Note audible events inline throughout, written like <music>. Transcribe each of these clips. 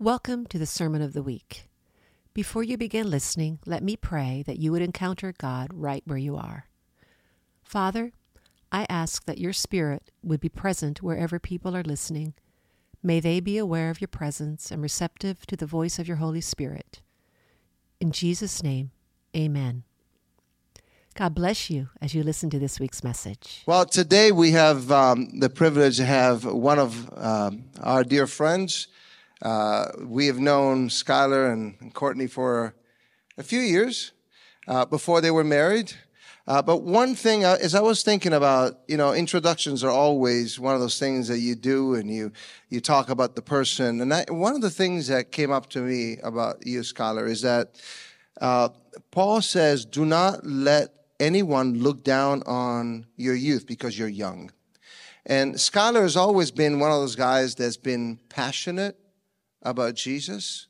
Welcome to the Sermon of the Week. Before you begin listening, let me pray that you would encounter God right where you are. Father, I ask that your Spirit would be present wherever people are listening. May they be aware of your presence and receptive to the voice of your Holy Spirit. In Jesus' name, amen. God bless you as you listen to this week's message. Well, today we have um, the privilege to have one of um, our dear friends. Uh, we have known Skyler and Courtney for a few years uh, before they were married. Uh, but one thing, uh, as I was thinking about, you know, introductions are always one of those things that you do and you you talk about the person. And I, one of the things that came up to me about you, Skyler, is that uh, Paul says, "Do not let anyone look down on your youth because you're young." And Skyler has always been one of those guys that's been passionate about Jesus.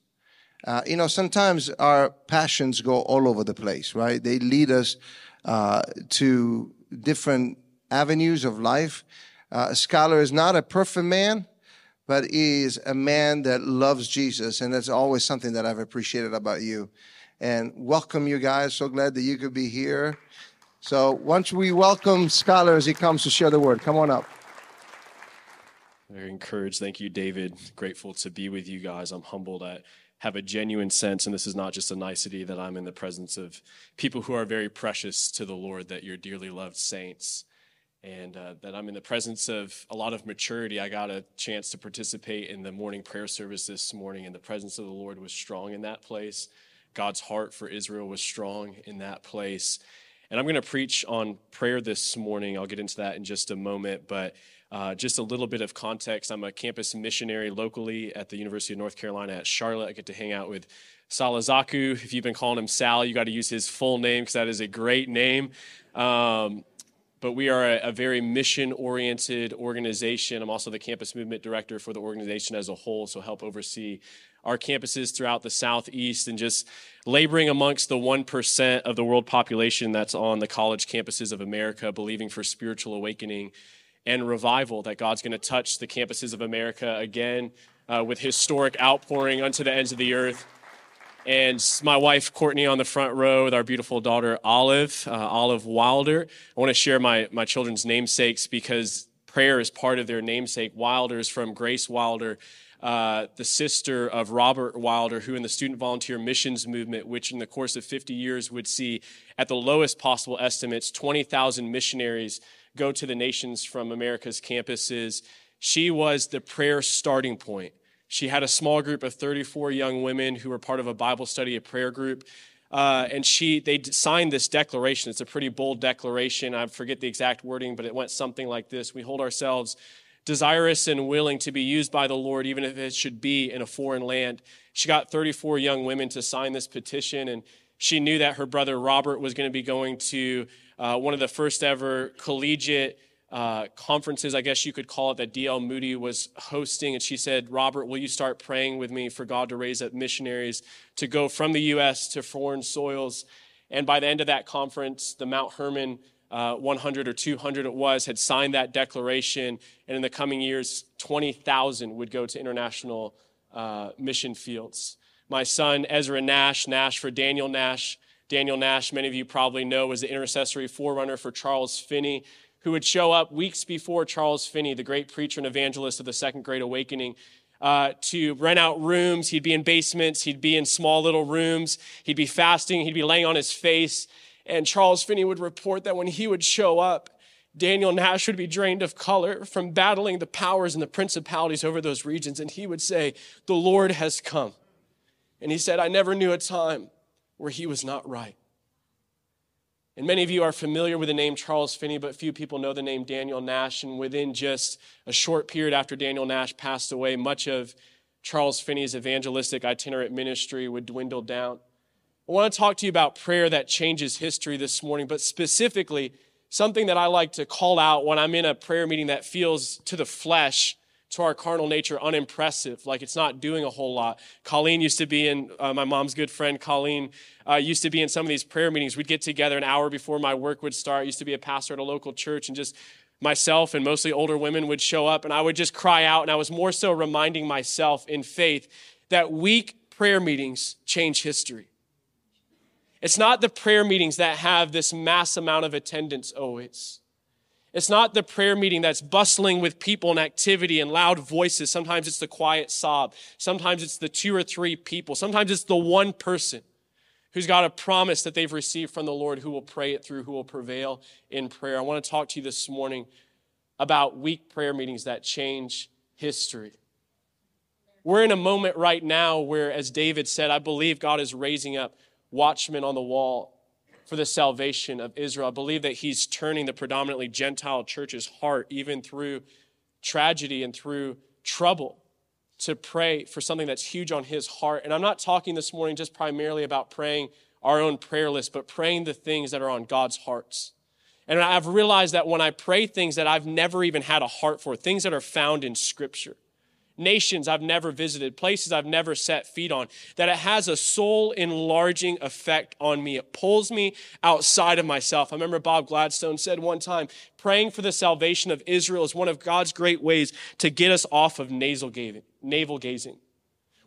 Uh, you know, sometimes our passions go all over the place, right? They lead us uh, to different avenues of life. Uh, Skyler is not a perfect man, but is a man that loves Jesus, and that's always something that I've appreciated about you. And welcome, you guys. So glad that you could be here. So, once we welcome Skyler as he comes to share the word, come on up. Very encouraged. Thank you, David. Grateful to be with you guys. I'm humbled at have a genuine sense, and this is not just a nicety, that I'm in the presence of people who are very precious to the Lord, that you're dearly loved saints, and uh, that I'm in the presence of a lot of maturity. I got a chance to participate in the morning prayer service this morning, and the presence of the Lord was strong in that place. God's heart for Israel was strong in that place. And I'm going to preach on prayer this morning. I'll get into that in just a moment, but uh, just a little bit of context I'm a campus missionary locally at the University of North Carolina at Charlotte. I get to hang out with Salazaku. If you've been calling him Sal, you got to use his full name because that is a great name. Um, but we are a, a very mission oriented organization. I'm also the campus movement director for the organization as a whole, so help oversee our campuses throughout the southeast and just laboring amongst the 1% of the world population that's on the college campuses of America, believing for spiritual awakening and revival that God's going to touch the campuses of America again uh, with historic outpouring unto the ends of the earth. And my wife, Courtney, on the front row with our beautiful daughter, Olive, uh, Olive Wilder. I want to share my, my children's namesakes because prayer is part of their namesake. Wilder is from Grace Wilder, uh, the sister of Robert Wilder, who in the student volunteer missions movement, which in the course of 50 years would see, at the lowest possible estimates, 20,000 missionaries go to the nations from America's campuses. She was the prayer starting point. She had a small group of 34 young women who were part of a Bible study, a prayer group. Uh, and she, they signed this declaration. It's a pretty bold declaration. I forget the exact wording, but it went something like this We hold ourselves desirous and willing to be used by the Lord, even if it should be in a foreign land. She got 34 young women to sign this petition, and she knew that her brother Robert was going to be going to uh, one of the first ever collegiate uh, conferences, I guess you could call it, that D.L. Moody was hosting. And she said, Robert, will you start praying with me for God to raise up missionaries to go from the U.S. to foreign soils? And by the end of that conference, the Mount Hermon uh, 100 or 200 it was had signed that declaration. And in the coming years, 20,000 would go to international uh, mission fields. My son, Ezra Nash, Nash for Daniel Nash, Daniel Nash, many of you probably know, was the intercessory forerunner for Charles Finney, who would show up weeks before Charles Finney, the great preacher and evangelist of the Second Great Awakening, uh, to rent out rooms. He'd be in basements, he'd be in small little rooms, he'd be fasting, he'd be laying on his face. And Charles Finney would report that when he would show up, Daniel Nash would be drained of color from battling the powers and the principalities over those regions. And he would say, The Lord has come. And he said, I never knew a time where he was not right. And many of you are familiar with the name Charles Finney, but few people know the name Daniel Nash. And within just a short period after Daniel Nash passed away, much of Charles Finney's evangelistic itinerant ministry would dwindle down. I want to talk to you about prayer that changes history this morning, but specifically, something that I like to call out when I'm in a prayer meeting that feels to the flesh to our carnal nature unimpressive, like it's not doing a whole lot. Colleen used to be in, uh, my mom's good friend Colleen uh, used to be in some of these prayer meetings. We'd get together an hour before my work would start. I used to be a pastor at a local church and just myself and mostly older women would show up and I would just cry out. And I was more so reminding myself in faith that weak prayer meetings change history. It's not the prayer meetings that have this mass amount of attendance always. It's not the prayer meeting that's bustling with people and activity and loud voices. Sometimes it's the quiet sob. Sometimes it's the two or three people. Sometimes it's the one person who's got a promise that they've received from the Lord who will pray it through, who will prevail in prayer. I want to talk to you this morning about weak prayer meetings that change history. We're in a moment right now where, as David said, I believe God is raising up watchmen on the wall for the salvation of Israel. I believe that he's turning the predominantly Gentile church's heart, even through tragedy and through trouble, to pray for something that's huge on his heart. And I'm not talking this morning just primarily about praying our own prayer list, but praying the things that are on God's hearts. And I've realized that when I pray things that I've never even had a heart for, things that are found in Scripture, nations I've never visited, places I've never set feet on, that it has a soul enlarging effect on me. It pulls me outside of myself. I remember Bob Gladstone said one time, praying for the salvation of Israel is one of God's great ways to get us off of navel gazing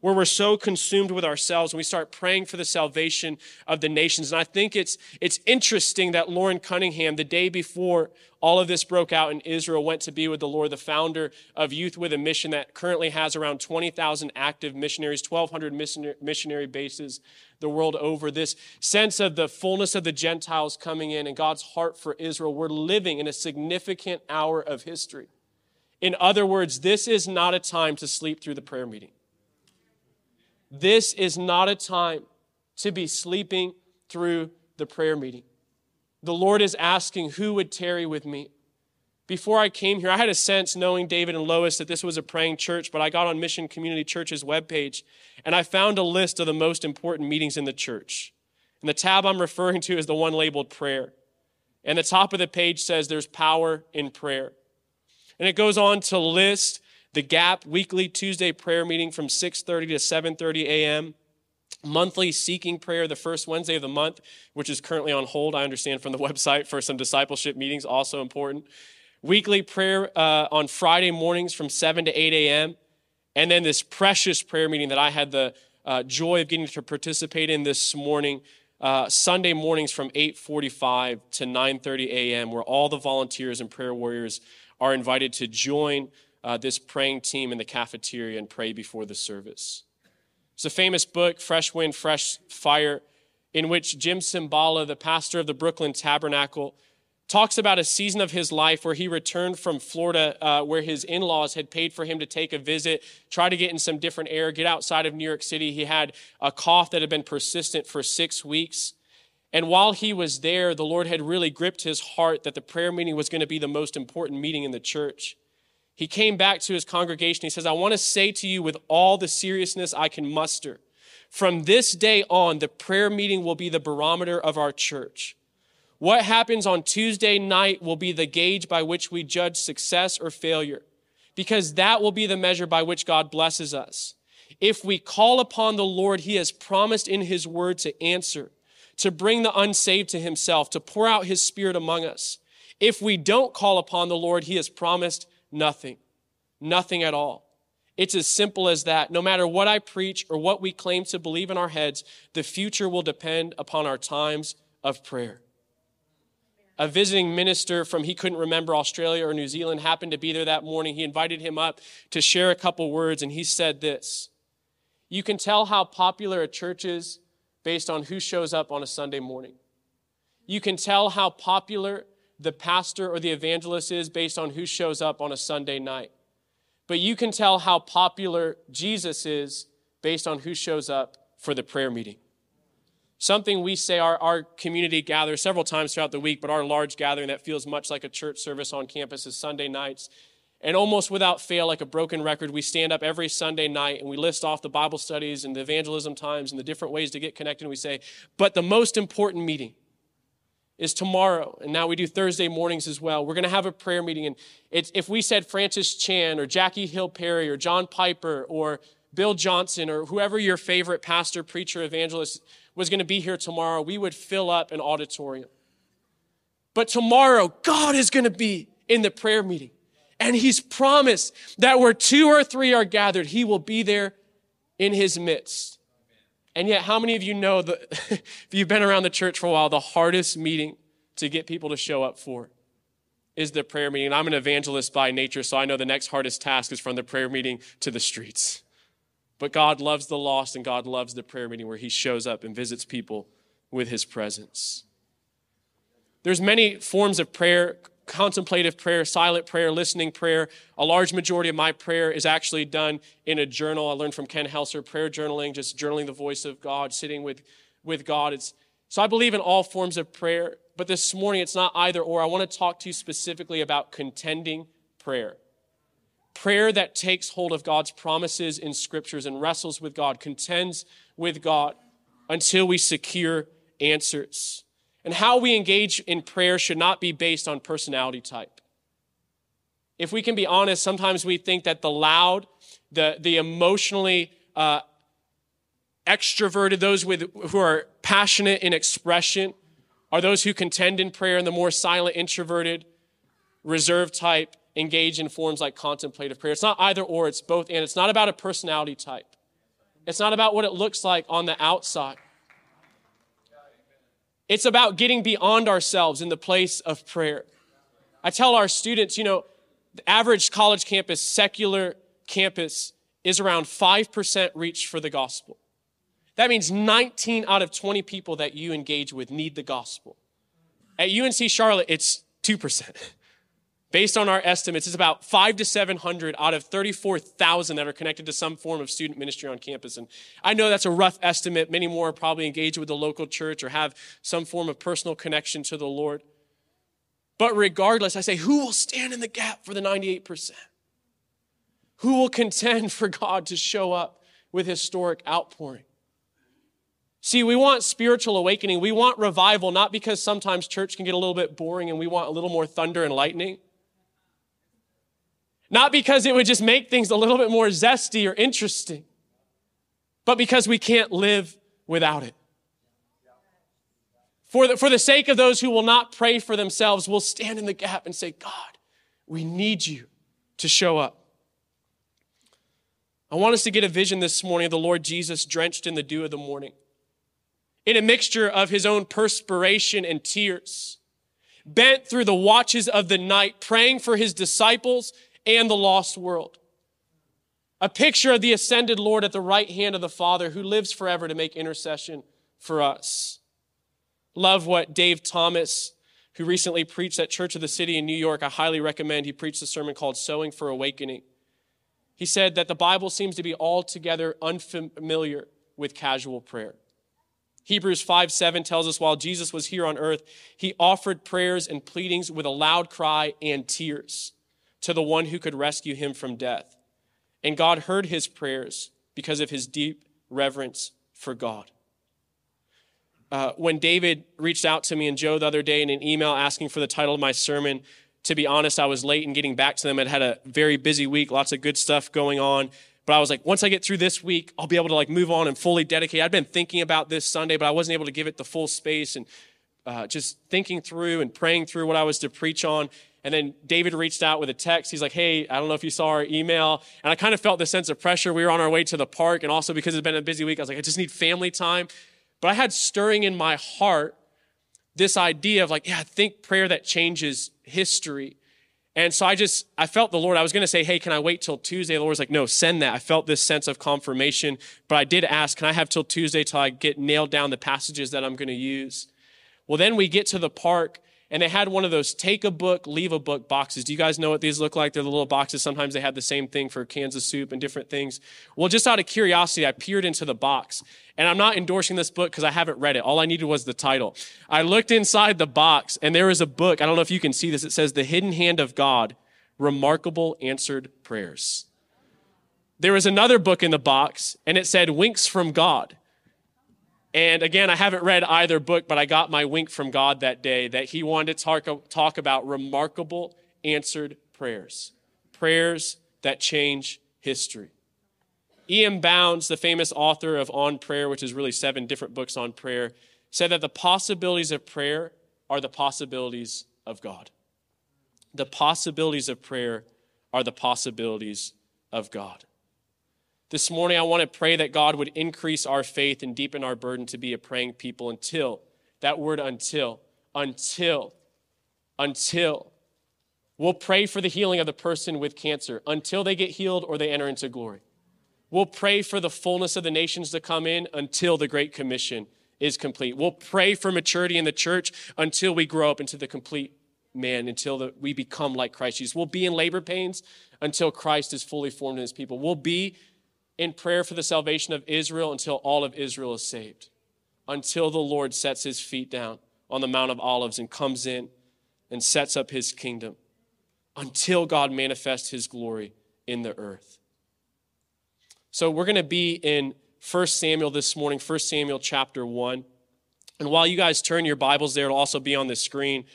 where we're so consumed with ourselves and we start praying for the salvation of the nations. And I think it's, it's interesting that Loren Cunningham, the day before all of this broke out in Israel, went to be with the Lord, the founder of Youth with a Mission that currently has around 20,000 active missionaries, 1,200 missionary bases the world over. This sense of the fullness of the Gentiles coming in and God's heart for Israel. We're living in a significant hour of history. In other words, this is not a time to sleep through the prayer meeting. This is not a time to be sleeping through the prayer meeting. The Lord is asking who would tarry with me. Before I came here, I had a sense, knowing David and Lois, that this was a praying church, but I got on Mission Community Church's webpage and I found a list of the most important meetings in the church. And the tab I'm referring to is the one labeled prayer. And the top of the page says there's power in prayer. And it goes on to list the Gap weekly Tuesday prayer meeting from 6:30 to 7:30 a.m. Monthly seeking prayer the first Wednesday of the month, which is currently on hold, I understand from the <laughs> website for some discipleship meetings, also important. Weekly prayer uh, on Friday mornings from 7 to 8 a.m. And then this precious prayer meeting that I had the uh, joy of getting to participate in this morning, uh, Sunday mornings from 8:45 to 9:30 a.m., where all the volunteers and prayer warriors are invited to join uh, this praying team in the cafeteria and pray before the service. It's a famous book, Fresh Wind, Fresh Fire, in which Jim Cymbala, the pastor of the Brooklyn Tabernacle, talks about a season of his life where he returned from Florida, uh, where his in laws had paid for him to take a visit, try to get in some different air, get outside of New York City. He had a cough that had been persistent for six weeks. And while he was there, the Lord had really gripped his heart that the prayer meeting was going to be the most important meeting in the church he came back to his congregation. He says, I want to say to you with all the seriousness I can muster, from this day on, the prayer meeting will be the barometer of our church. What happens on Tuesday night will be the gauge by which we judge success or failure, because that will be the measure by which God blesses us. If we call upon the Lord, He has promised in His word to answer, to bring the unsaved to Himself, to pour out His Spirit among us. If we don't call upon the Lord, He has promised Nothing. Nothing at all. It's as simple as that. No matter what I preach or what we claim to believe in our heads, the future will depend upon our times of prayer. A visiting minister from he couldn't remember Australia or New Zealand happened to be there that morning. He invited him up to share a couple words, and he said this You can tell how popular a church is based on who shows up on a Sunday morning. You can tell how popular the pastor or the evangelist is based on who shows up on a Sunday night. But you can tell how popular Jesus is based on who shows up for the prayer meeting. Something we say our, our community gathers several times throughout the week, but our large gathering that feels much like a church service on campus is Sunday nights. And almost without fail, like a broken record, we stand up every Sunday night and we list off the Bible studies and the evangelism times and the different ways to get connected. And we say, but the most important meeting, is tomorrow. And now we do Thursday mornings as well. We're going to have a prayer meeting. And if we said Francis Chan or Jackie Hill Perry or John Piper or Bill Johnson or whoever your favorite pastor, preacher, evangelist was going to be here tomorrow, we would fill up an auditorium. But tomorrow, God is going to be in the prayer meeting. And he's promised that where two or three are gathered, he will be there in his midst. And yet, how many of you know that <laughs> if you've been around the church for a while, the hardest meeting to get people to show up for is the prayer meeting. I'm an evangelist by nature, so I know the next hardest task is from the prayer meeting to the streets. But God loves the lost, and God loves the prayer meeting where He shows up and visits people with His presence. There's many forms of prayer contemplative prayer, silent prayer, listening prayer. A large majority of my prayer is actually done in a journal. I learned from Ken Helser, prayer journaling, just journaling the voice of God, sitting with, with God. It's, so I believe in all forms of prayer, but this morning it's not either or. I want to talk to you specifically about contending prayer. Prayer that takes hold of God's promises in scriptures and wrestles with God, contends with God until we secure answers. And how we engage in prayer should not be based on personality type. If we can be honest, sometimes we think that the loud, the, the emotionally uh, extroverted, those with, who are passionate in expression, are those who contend in prayer, and the more silent, introverted, reserved type engage in forms like contemplative prayer. It's not either or, it's both and. It's not about a personality type. It's not about what it looks like on the outside. It's about getting beyond ourselves in the place of prayer. I tell our students, you know, the average college campus, secular campus, is around 5% reach for the gospel. That means 19 out of 20 people that you engage with need the gospel. At UNC Charlotte, it's 2%. <laughs> Based on our estimates, it's about five to 700 out of 34,000 that are connected to some form of student ministry on campus. And I know that's a rough estimate. Many more are probably engaged with the local church or have some form of personal connection to the Lord. But regardless, I say, who will stand in the gap for the 98%? Who will contend for God to show up with historic outpouring? See, we want spiritual awakening. We want revival, not because sometimes church can get a little bit boring and we want a little more thunder and lightning. Not because it would just make things a little bit more zesty or interesting, but because we can't live without it. For the, for the sake of those who will not pray for themselves, we'll stand in the gap and say, God, we need you to show up. I want us to get a vision this morning of the Lord Jesus drenched in the dew of the morning, in a mixture of his own perspiration and tears, bent through the watches of the night, praying for his disciples and the lost world. A picture of the ascended Lord at the right hand of the Father who lives forever to make intercession for us. Love what Dave Thomas, who recently preached at Church of the City in New York, I highly recommend. He preached a sermon called Sowing for Awakening. He said that the Bible seems to be altogether unfamiliar with casual prayer. Hebrews 5 7 tells us while Jesus was here on earth, he offered prayers and pleadings with a loud cry and tears to the one who could rescue him from death. And God heard his prayers because of his deep reverence for God. Uh, when David reached out to me and Joe the other day in an email asking for the title of my sermon, to be honest, I was late in getting back to them. I'd had a very busy week, lots of good stuff going on. But I was like, once I get through this week, I'll be able to like move on and fully dedicate. I'd been thinking about this Sunday, but I wasn't able to give it the full space and uh, just thinking through and praying through what I was to preach on. And then David reached out with a text. He's like, Hey, I don't know if you saw our email. And I kind of felt the sense of pressure. We were on our way to the park. And also because it's been a busy week, I was like, I just need family time. But I had stirring in my heart this idea of like, yeah, I think prayer that changes history. And so I just, I felt the Lord. I was going to say, hey, can I wait till Tuesday? The Lord was like, no, send that. I felt this sense of confirmation. But I did ask, can I have till Tuesday till I get nailed down the passages that I'm going to use? Well, then we get to the park and they had one of those take a book, leave a book boxes. Do you guys know what these look like? They're the little boxes. Sometimes they have the same thing for cans of soup and different things. Well, just out of curiosity, I peered into the box. And I'm not endorsing this book because I haven't read it. All I needed was the title. I looked inside the box and there is a book. I don't know if you can see this. It says The Hidden Hand of God, Remarkable Answered Prayers. There was another book in the box and it said Winks from God. And again, I haven't read either book, but I got my wink from God that day that He wanted to talk, talk about remarkable answered prayers, prayers that change history. E.M. Bounds, the famous author of On Prayer, which is really seven different books on prayer, said that the possibilities of prayer are the possibilities of God. The possibilities of prayer are the possibilities of God. This morning, I want to pray that God would increase our faith and deepen our burden to be a praying people until, that word until, until, until. We'll pray for the healing of the person with cancer until they get healed or they enter into glory. We'll pray for the fullness of the nations to come in until the Great Commission is complete. We'll pray for maturity in the church until we grow up into the complete man, until the, we become like Christ Jesus. We'll be in labor pains until Christ is fully formed in his people. We'll be in prayer for the salvation of Israel until all of Israel is saved, until the Lord sets his feet down on the Mount of Olives and comes in and sets up his kingdom, until God manifests his glory in the earth. So we're going to be in 1 Samuel this morning, 1 Samuel chapter 1. And while you guys turn your Bibles there, it'll also be on the screen.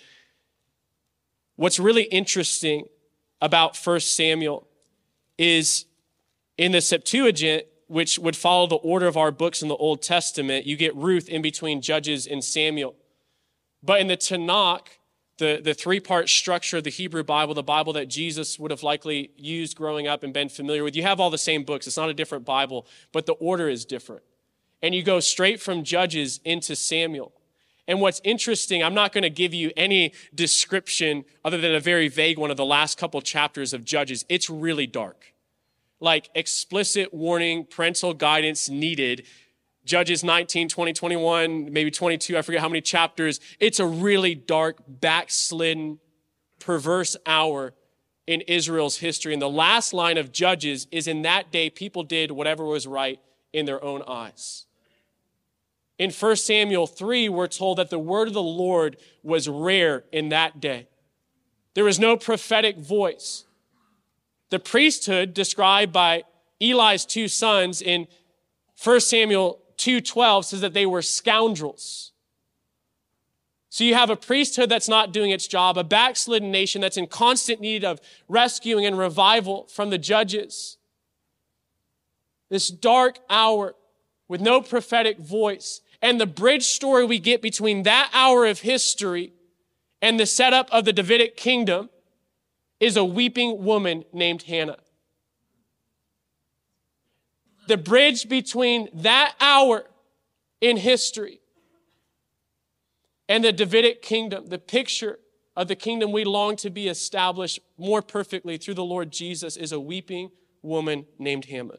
What's really interesting about 1 Samuel is in the Septuagint, which would follow the order of our books in the Old Testament, you get Ruth in between Judges and Samuel. But in the Tanakh, the, the three part structure of the Hebrew Bible, the Bible that Jesus would have likely used growing up and been familiar with. You have all the same books. It's not a different Bible, but the order is different. And you go straight from Judges into Samuel. And what's interesting, I'm not going to give you any description other than a very vague one of the last couple chapters of Judges. It's really dark. Like explicit warning, parental guidance needed Judges 19, 20, 21, maybe 22, I forget how many chapters. It's a really dark, backslidden, perverse hour in Israel's history. And the last line of Judges is in that day, people did whatever was right in their own eyes. In 1 Samuel 3, we're told that the word of the Lord was rare in that day. There was no prophetic voice. The priesthood described by Eli's two sons in 1 Samuel 2:12 says that they were scoundrels. So you have a priesthood that's not doing its job, a backslidden nation that's in constant need of rescuing and revival from the judges. This dark hour with no prophetic voice and the bridge story we get between that hour of history and the setup of the Davidic kingdom is a weeping woman named Hannah the bridge between that hour in history and the Davidic kingdom, the picture of the kingdom we long to be established more perfectly through the Lord Jesus, is a weeping woman named Hannah.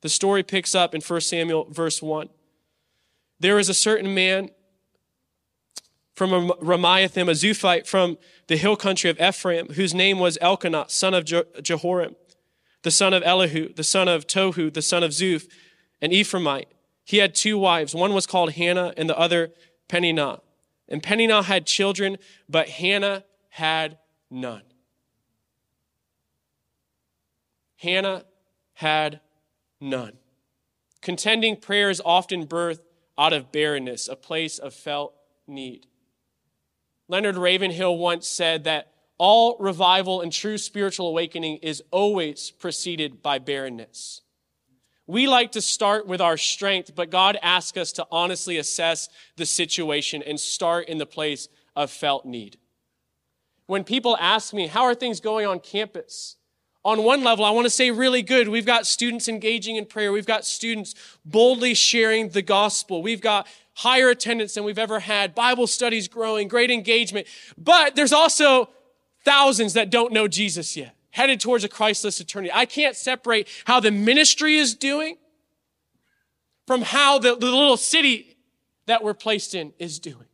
The story picks up in 1 Samuel, verse 1. There is a certain man from Ramathaim, a Zuphite from the hill country of Ephraim, whose name was Elkanah, son of Jehoram the son of Elihu, the son of Tohu, the son of Zuph, an Ephraimite. He had two wives. One was called Hannah and the other Peninnah. And Peninnah had children, but Hannah had none. Hannah had none. Contending prayers often birth out of barrenness, a place of felt need. Leonard Ravenhill once said that all revival and true spiritual awakening is always preceded by barrenness. We like to start with our strength, but God asks us to honestly assess the situation and start in the place of felt need. When people ask me, How are things going on campus? On one level, I want to say really good. We've got students engaging in prayer. We've got students boldly sharing the gospel. We've got higher attendance than we've ever had, Bible studies growing, great engagement. But there's also thousands that don't know Jesus yet, headed towards a Christless eternity. I can't separate how the ministry is doing from how the, the little city that we're placed in is doing.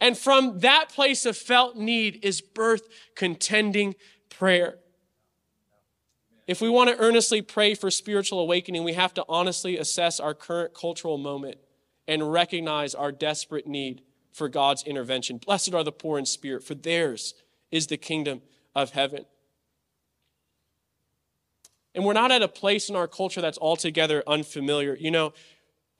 And from that place of felt need is birth contending prayer. If we want to earnestly pray for spiritual awakening, we have to honestly assess our current cultural moment and recognize our desperate need for God's intervention. Blessed are the poor in spirit, for theirs is the kingdom of heaven. And we're not at a place in our culture that's altogether unfamiliar. You know,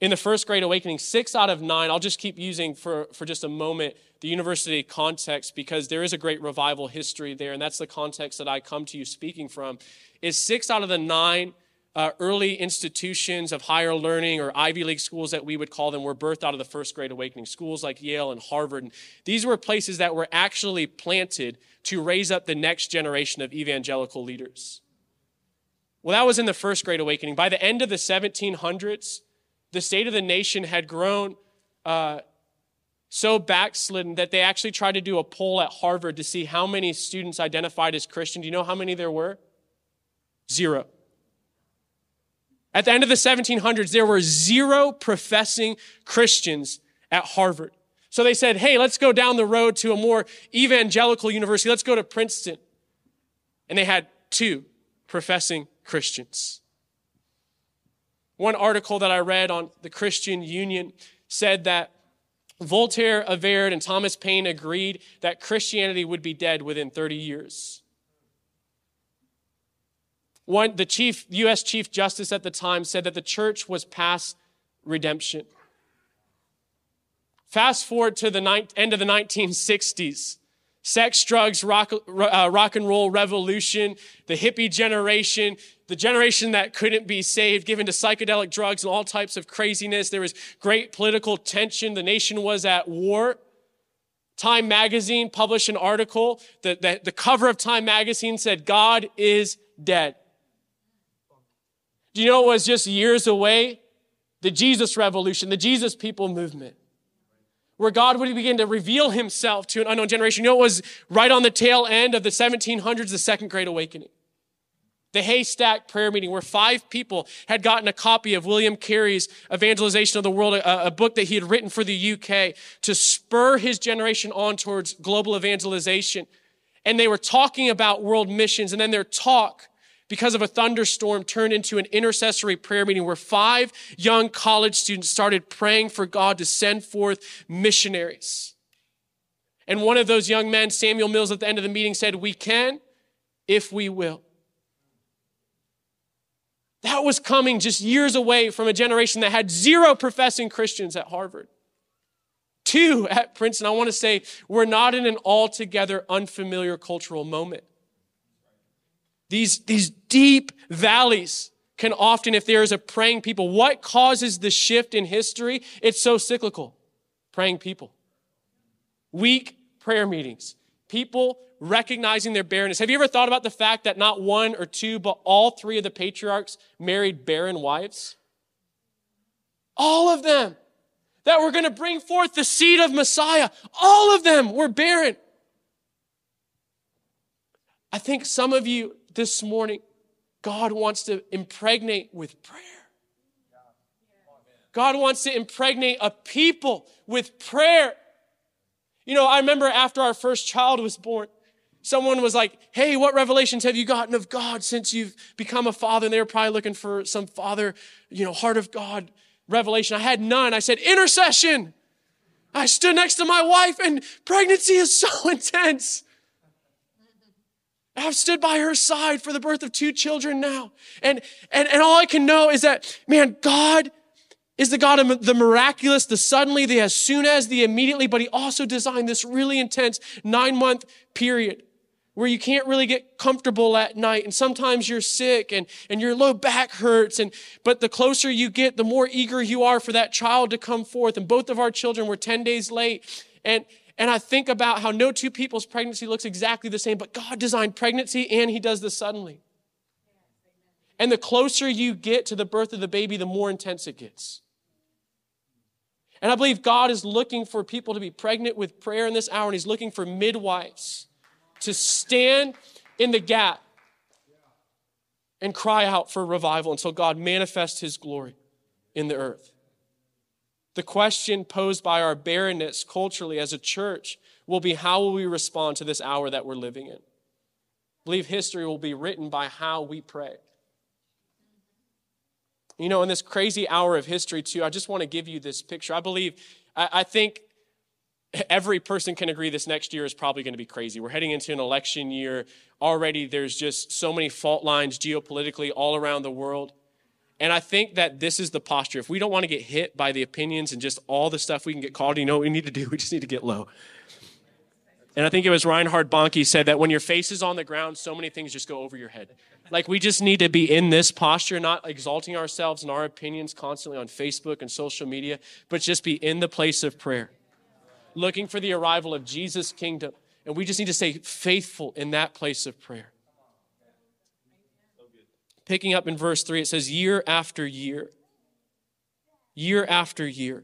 in the first great awakening, six out of nine, I'll just keep using for, for just a moment the university context because there is a great revival history there, and that's the context that I come to you speaking from. Is six out of the nine uh, early institutions of higher learning or Ivy League schools that we would call them were birthed out of the First Great Awakening. Schools like Yale and Harvard. And these were places that were actually planted to raise up the next generation of evangelical leaders. Well, that was in the first Great Awakening. By the end of the 1700s, the state of the nation had grown uh, so backslidden that they actually tried to do a poll at Harvard to see how many students identified as Christian. Do you know how many there were? Zero. At the end of the 1700s, there were zero professing Christians at Harvard. So they said, hey, let's go down the road to a more evangelical university. Let's go to Princeton. And they had two professing Christians. One article that I read on the Christian Union said that Voltaire, averred, and Thomas Paine agreed that Christianity would be dead within 30 years. One, the chief, U.S. Chief Justice at the time said that the church was past redemption. Fast forward to the ni- end of the 1960s sex, drugs, rock, uh, rock and roll revolution, the hippie generation, the generation that couldn't be saved, given to psychedelic drugs and all types of craziness. There was great political tension. The nation was at war. Time magazine published an article that, that the cover of Time magazine said, God is dead. Do you know it was just years away? The Jesus revolution, the Jesus people movement where God would begin to reveal himself to an unknown generation. You know, it was right on the tail end of the 1700s, the Second Great Awakening. The Haystack prayer meeting, where five people had gotten a copy of William Carey's Evangelization of the World, a, a book that he had written for the UK to spur his generation on towards global evangelization. And they were talking about world missions, and then their talk because of a thunderstorm turned into an intercessory prayer meeting where five young college students started praying for God to send forth missionaries. And one of those young men, Samuel Mills, at the end of the meeting said, We can if we will. That was coming just years away from a generation that had zero professing Christians at Harvard. Two at Princeton. I want to say we're not in an altogether unfamiliar cultural moment. These, these deep valleys can often, if there is a praying people, what causes the shift in history? It's so cyclical. Praying people. Weak prayer meetings. People recognizing their barrenness. Have you ever thought about the fact that not one or two, but all three of the patriarchs married barren wives? All of them that were going to bring forth the seed of Messiah. All of them were barren. I think some of you this morning, God wants to impregnate with prayer. God wants to impregnate a people with prayer. You know, I remember after our first child was born, someone was like, Hey, what revelations have you gotten of God since you've become a father? And they were probably looking for some father, you know, heart of God revelation. I had none. I said, Intercession. I stood next to my wife, and pregnancy is so <laughs> intense. I've stood by her side for the birth of two children now. And, and, and all I can know is that, man, God is the God of the miraculous, the suddenly, the as soon as, the immediately, but he also designed this really intense nine month period where you can't really get comfortable at night. And sometimes you're sick and, and your low back hurts. And but the closer you get the more eager you are for that child to come forth. And both of our children were 10 days late. And and I think about how no two people's pregnancy looks exactly the same, but God designed pregnancy and He does this suddenly. And the closer you get to the birth of the baby, the more intense it gets. And I believe God is looking for people to be pregnant with prayer in this hour, and He's looking for midwives to stand in the gap and cry out for revival until God manifests His glory in the earth. The question posed by our barrenness culturally as a church will be how will we respond to this hour that we're living in? I believe history will be written by how we pray. You know, in this crazy hour of history, too, I just want to give you this picture. I believe, I, I think every person can agree this next year is probably going to be crazy. We're heading into an election year. Already, there's just so many fault lines geopolitically all around the world. And I think that this is the posture. If we don't want to get hit by the opinions and just all the stuff we can get called, you know what we need to do? <laughs> We just need to get low. And I think it was Reinhard Bonnke said that when your face is on the ground, so many things just go over your head. Like we just need to be in this posture, not exalting ourselves and our opinions constantly on Facebook and social media, but just be in the place of prayer, looking for the arrival of Jesus' kingdom. And we just need to stay faithful in that place of prayer. Picking up in verse 3, it says, year after year, year after year.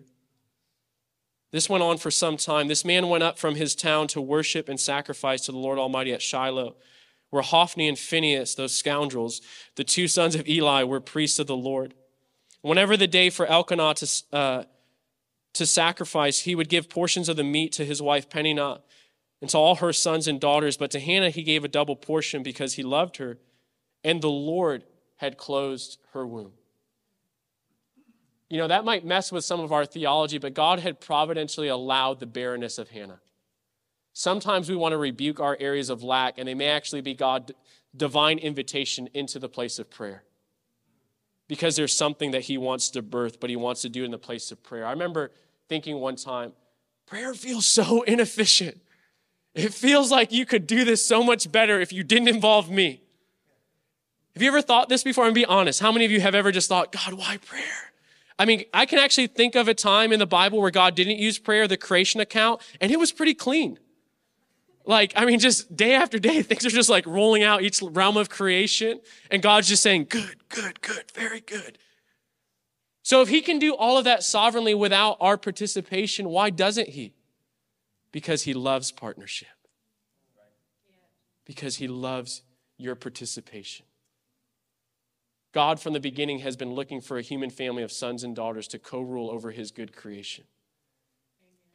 This went on for some time. This man went up from his town to worship and sacrifice to the Lord Almighty at Shiloh, where Hophni and Phinehas, those scoundrels, the two sons of Eli, were priests of the Lord. Whenever the day for Elkanah to, uh, to sacrifice, he would give portions of the meat to his wife Peninnah and to all her sons and daughters. But to Hannah he gave a double portion because he loved her, and the Lord had closed her womb. You know, that might mess with some of our theology, but God had providentially allowed the barrenness of Hannah. Sometimes we want to rebuke our areas of lack, and they may actually be God's divine invitation into the place of prayer because there's something that he wants to birth, but he wants to do in the place of prayer. I remember thinking one time, prayer feels so inefficient. It feels like you could do this so much better if you didn't involve me. Have you ever thought this before? And be honest. How many of you have ever just thought, God, why prayer? I mean, I can actually think of a time in the Bible where God didn't use prayer, the creation account, and it was pretty clean. Like, I mean, just day after day, <laughs> things are just like rolling out each realm of creation, and God's just saying, good, good, good, very good. So if he can do all of that sovereignly without our participation, why doesn't he? Because he loves partnership. Because he loves your participation. God, from the beginning, has been looking for a human family of sons and daughters to co rule over his good creation.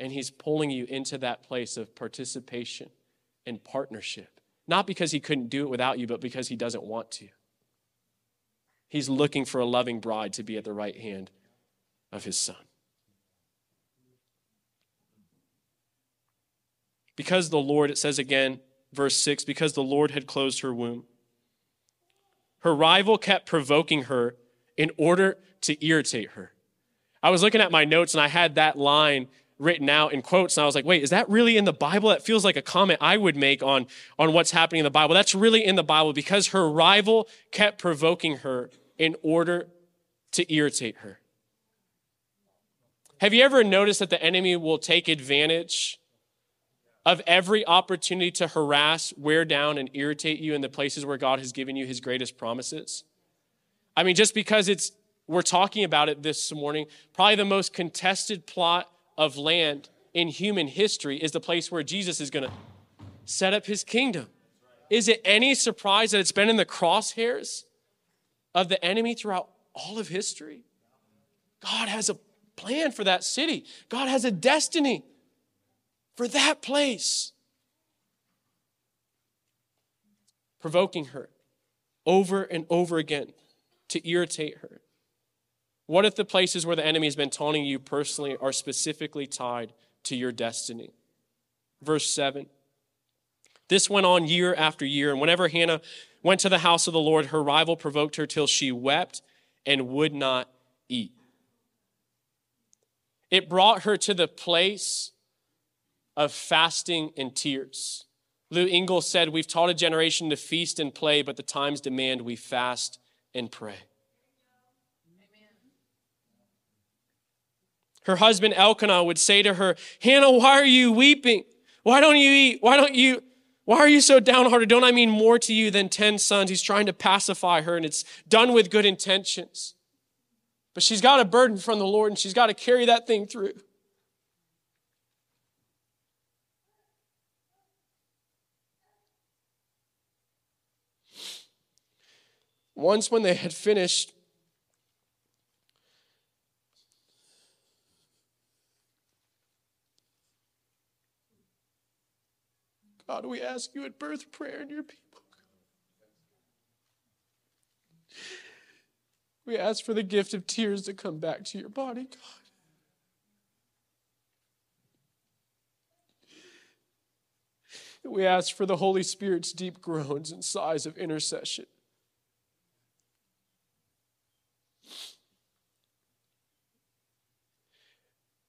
And he's pulling you into that place of participation and partnership. Not because he couldn't do it without you, but because he doesn't want to. He's looking for a loving bride to be at the right hand of his son. Because the Lord, it says again, verse 6, because the Lord had closed her womb. Her rival kept provoking her in order to irritate her. I was looking at my notes and I had that line written out in quotes and I was like, wait, is that really in the Bible? That feels like a comment I would make on, on what's happening in the Bible. That's really in the Bible because her rival kept provoking her in order to irritate her. Have you ever noticed that the enemy will take advantage of every opportunity to harass, wear down, and irritate you in the places where God has given you his greatest promises? I mean, just because it's we're talking about it this morning, probably the most contested plot of land in human history is the place where Jesus is to set up his kingdom. Is it any surprise that it's been in the crosshairs of the enemy throughout all of history? God has a plan for that city, God has a destiny for that place. Provoking her over and over again to irritate her. What if the places where the enemy has been taunting you personally are specifically tied to your destiny? Verse 7. This went on year after year, and whenever Hannah went to the house of the Lord, her rival provoked her till she wept and would not eat. It brought her to the place of fasting and tears. Lou Engle said, We've taught a generation to feast and play, but the times demand we fast and pray. Her husband Elkanah would say to her, Hannah, why are you weeping? Why don't you eat? Why don't you? Why are you so downhearted? Don't I mean more to you than 10 sons? He's trying to pacify her, and it's done with good intentions. But she's got a burden from the Lord, and she's got to carry that thing through. Once, when they had finished God, we ask you at birth prayer in your people. We ask for the gift of tears to come back to your body, God. We ask for the Holy Spirit's deep groans and sighs of intercession.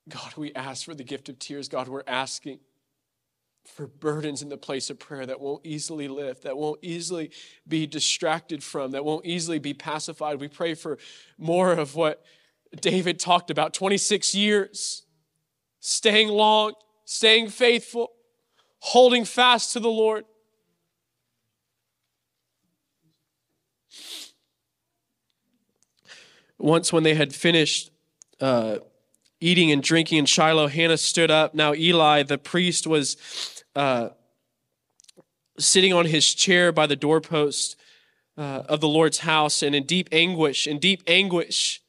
God, we ask for the gift of tears. God, we're asking for burdens in the place of prayer that won't easily lift, that won't easily be distracted from, that won't easily be pacified. We pray for more of what David talked about 26 years, staying long, staying faithful, holding fast to the Lord. once, when they had finished uh, eating and drinking in Shiloh, Hannah stood up. Now, Eli, the priest, was uh, sitting on his chair by the doorpost uh, of the Lord's house, and in deep anguish, in deep anguish,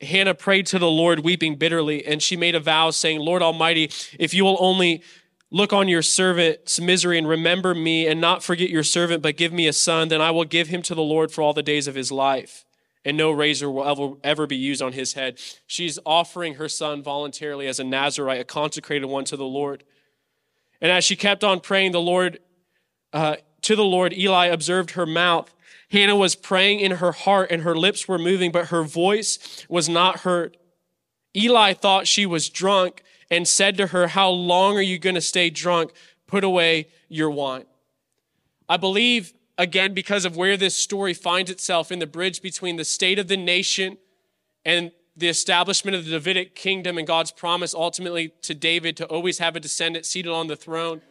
Hannah prayed to the Lord, weeping bitterly, and she made a vow, saying, Lord Almighty, if you will only look on your servant's misery and remember me, and not forget your servant, but give me a son, then I will give him to the Lord for all the days of his life, and no razor will ever, ever be used on his head. She's offering her son voluntarily as a Nazarite, a consecrated one to the Lord. And as she kept on praying, the Lord, uh, to the Lord, Eli observed her mouth Hannah was praying in her heart and her lips were moving, but her voice was not heard. Eli thought she was drunk and said to her, How long are you going to stay drunk? Put away your wine. I believe, again, because of where this story finds itself in the bridge between the state of the nation and the establishment of the Davidic kingdom and God's promise ultimately to David to always have a descendant seated on the throne.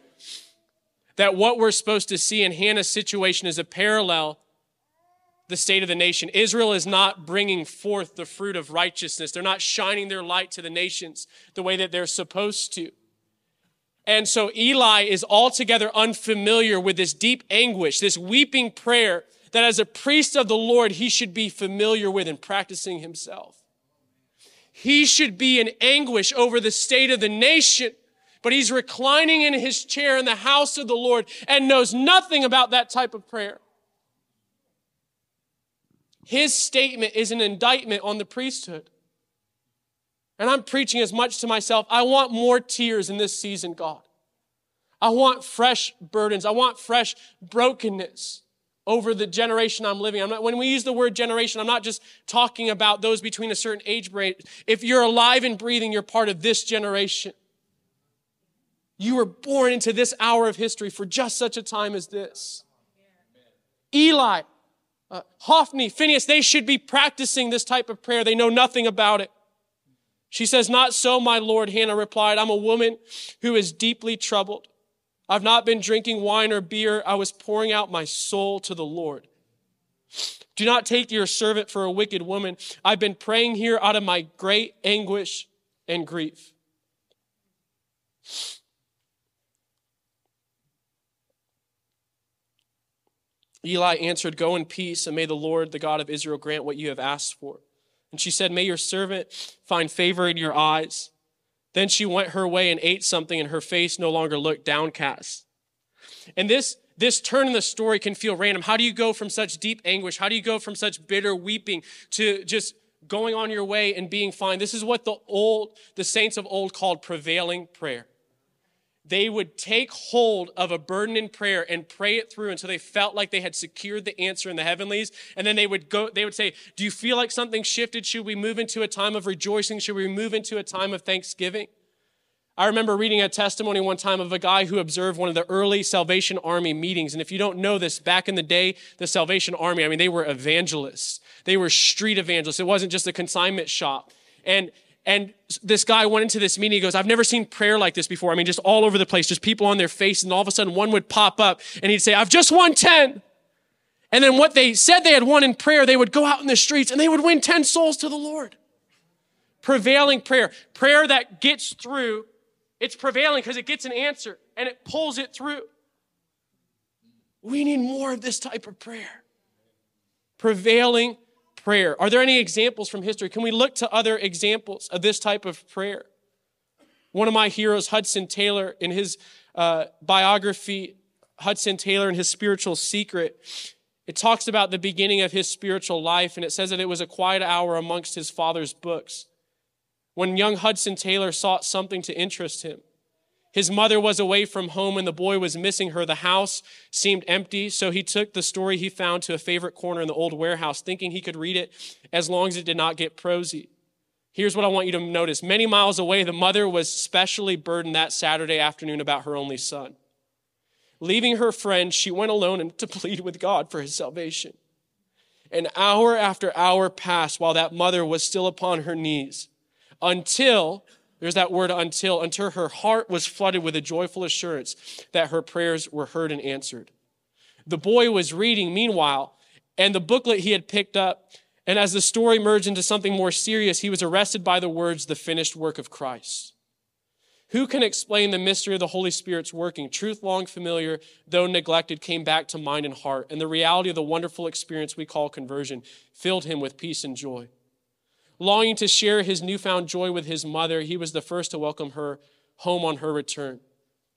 That what we're supposed to see in Hannah's situation is a parallel the state of the nation. Israel is not bringing forth the fruit of righteousness. They're not shining their light to the nations the way that they're supposed to. And so Eli is altogether unfamiliar with this deep anguish, this weeping prayer that as a priest of the Lord, he should be familiar with and practicing himself. He should be in anguish over the state of the nation, but he's reclining in his chair in the house of the Lord and knows nothing about that type of prayer. His statement is an indictment on the priesthood. And I'm preaching as much to myself. I want more tears in this season, God. I want fresh burdens. I want fresh brokenness over the generation I'm living. I'm not, when we use the word generation, I'm not just talking about those between a certain age bracket. If you're alive and breathing, you're part of this generation. You were born into this hour of history for just such a time as this. Eli, uh, Hophni, Phinehas, they should be practicing this type of prayer. They know nothing about it. She says, Not so, my Lord. Hannah replied, I'm a woman who is deeply troubled. I've not been drinking wine or beer. I was pouring out my soul to the Lord. Do not take your servant for a wicked woman. I've been praying here out of my great anguish and grief. Eli answered, Go in peace, and may the Lord, the God of Israel, grant what you have asked for. And she said, May your servant find favor in your eyes. Then she went her way and ate something, and her face no longer looked downcast. And this, this turn in the story can feel random. How do you go from such deep anguish? How do you go from such bitter weeping to just going on your way and being fine? This is what the old, the saints of old called prevailing prayer they would take hold of a burden in prayer and pray it through until they felt like they had secured the answer in the heavenlies. And then they would go, they would say, Do you feel like something shifted? Should we move into a time of rejoicing? Should we move into a time of thanksgiving? I remember reading a testimony one time of a guy who observed one of the early Salvation Army meetings. And if you don't know this, back in the day, the Salvation Army, I mean, they were evangelists. They were street evangelists. It wasn't just a consignment shop. And and this guy went into this meeting. He goes, I've never seen prayer like this before. I mean, just all over the place, just people on their face. And all of a sudden, one would pop up and he'd say, I've just won 10. And then what they said they had won in prayer, they would go out in the streets and they would win 10 souls to the Lord. Prevailing prayer, prayer that gets through. It's prevailing because it gets an answer and it pulls it through. We need more of this type of prayer. Prevailing prayer. Are there any examples from history? Can we look to other examples of this type of prayer? One of my heroes, Hudson Taylor, in his uh, biography, Hudson Taylor and his spiritual secret, it talks about the beginning of his spiritual life, and it says that it was a quiet hour amongst his father's books when young Hudson Taylor sought something to interest him. His mother was away from home and the boy was missing her. The house seemed empty, so he took the story he found to a favorite corner in the old warehouse, thinking he could read it as long as it did not get prosy. Here's what I want you to notice. Many miles away, the mother was specially burdened that Saturday afternoon about her only son. Leaving her friend, she went alone <laughs> to plead with God for his salvation. An hour after hour passed while that mother was still upon her knees until there's that word until, until her heart was flooded with a joyful assurance that her prayers were heard and answered. The boy was reading, meanwhile, and the booklet he had picked up And as the story merged into something more serious, he was arrested by the words, the finished work of Christ. Who can explain the mystery of the Holy Spirit's working? Truth long familiar, though neglected, came back to mind and heart, and the reality of the wonderful experience we call conversion filled him with peace and joy. Longing to share his newfound joy with his mother, he was the first to welcome her home on her return.